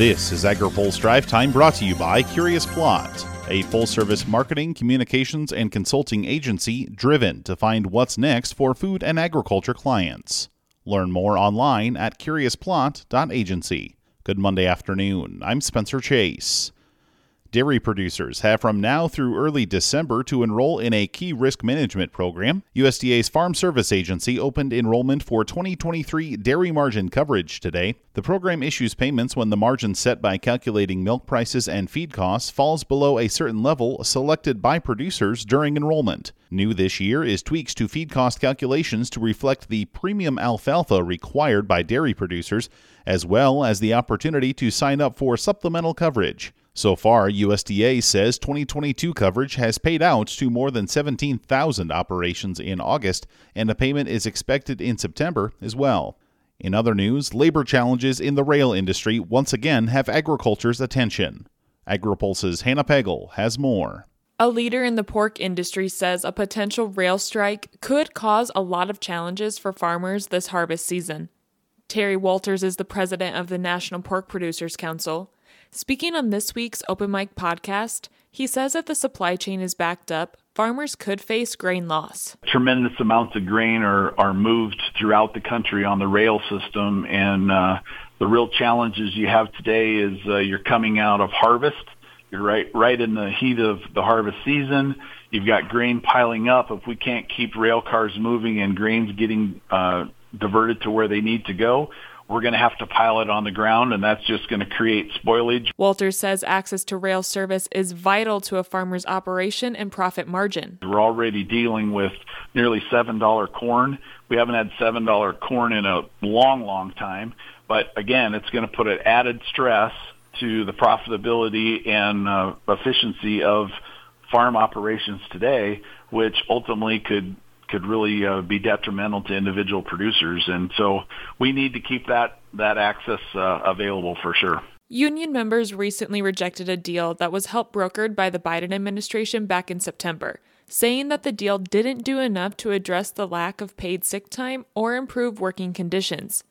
This is AgriPulse Drive Time brought to you by Curious Plot, a full service marketing, communications, and consulting agency driven to find what's next for food and agriculture clients. Learn more online at curiousplot.agency. Good Monday afternoon. I'm Spencer Chase. Dairy producers have from now through early December to enroll in a key risk management program. USDA's Farm Service Agency opened enrollment for 2023 dairy margin coverage today. The program issues payments when the margin set by calculating milk prices and feed costs falls below a certain level selected by producers during enrollment. New this year is tweaks to feed cost calculations to reflect the premium alfalfa required by dairy producers, as well as the opportunity to sign up for supplemental coverage. So far, USDA says 2022 coverage has paid out to more than 17,000 operations in August, and a payment is expected in September as well. In other news, labor challenges in the rail industry once again have agriculture's attention. AgriPulse's Hannah Pagel has more. A leader in the pork industry says a potential rail strike could cause a lot of challenges for farmers this harvest season. Terry Wolters is the president of the National Pork Producers Council. Speaking on this week's Open Mic podcast, he says if the supply chain is backed up, farmers could face grain loss. Tremendous amounts of grain are, are moved throughout the country on the rail system, and uh, the real challenges you have today is uh, you're coming out of harvest. You're right, right in the heat of the harvest season. You've got grain piling up. If we can't keep rail cars moving and grains getting uh, diverted to where they need to go, we're going to have to pile it on the ground, and that's just going to create spoilage. Wolters says access to rail service is vital to a farmer's operation and profit margin. We're already dealing with nearly $7 corn. We haven't had $7 corn in a long, long time. But again, it's going to put an added stress to the profitability and uh, efficiency of farm operations today, which ultimately could could really uh, be detrimental to individual producers. And so we need to keep that that access uh, available for sure. Union members recently rejected a deal that was help brokered by the Biden administration back in September, saying that the deal didn't do enough to address the lack of paid sick time or improve working conditions.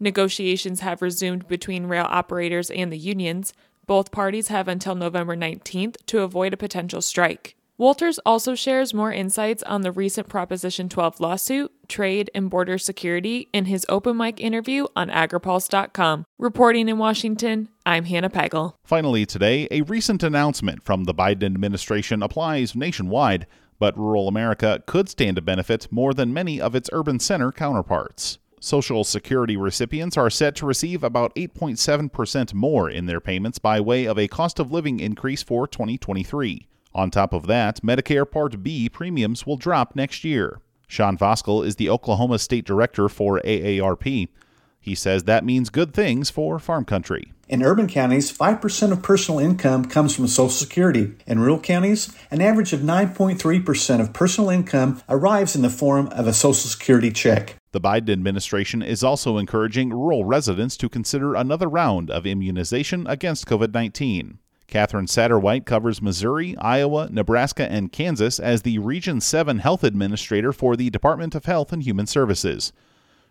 Negotiations have resumed between rail operators and the unions. Both parties have until November 19th to avoid a potential strike. Wolters also shares more insights on the recent Proposition 12 lawsuit, trade, and border security in his open mic interview on agripulse.com. Reporting in Washington, I'm Hannah Pagel. Finally, today, a recent announcement from the Biden administration applies nationwide, but rural America could stand to benefit more than many of its urban center counterparts. Social Security recipients are set to receive about 8.7% more in their payments by way of a cost of living increase for 2023. On top of that, Medicare Part B premiums will drop next year. Sean Voskuhl is the Oklahoma State Director for AARP. He says that means good things for farm country. In urban counties, 5% of personal income comes from Social Security. In rural counties, an average of 9.3% of personal income arrives in the form of a Social Security check. The Biden administration is also encouraging rural residents to consider another round of immunization against COVID 19. Catherine Satterwhite covers Missouri, Iowa, Nebraska, and Kansas as the Region 7 Health Administrator for the Department of Health and Human Services.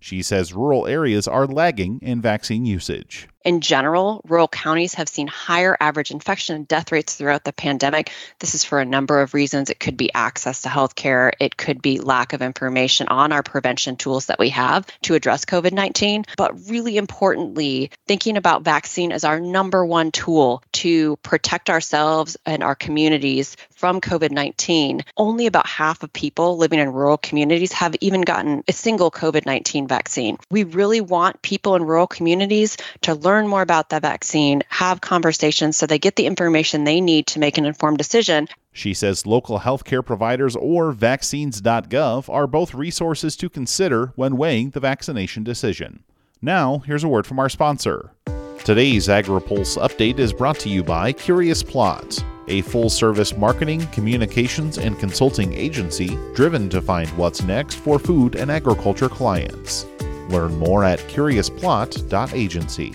She says rural areas are lagging in vaccine usage. In general, rural counties have seen higher average infection and death rates throughout the pandemic. This is for a number of reasons. It could be access to health care, it could be lack of information on our prevention tools that we have to address COVID 19. But really importantly, thinking about vaccine as our number one tool to protect ourselves and our communities from COVID 19. Only about half of people living in rural communities have even gotten a single COVID 19 vaccine. We really want people in rural communities to learn learn more about the vaccine, have conversations so they get the information they need to make an informed decision. She says local healthcare providers or vaccines.gov are both resources to consider when weighing the vaccination decision. Now, here's a word from our sponsor. Today's AgriPulse update is brought to you by Curious Plot, a full service marketing, communications, and consulting agency driven to find what's next for food and agriculture clients. Learn more at curiousplot.agency.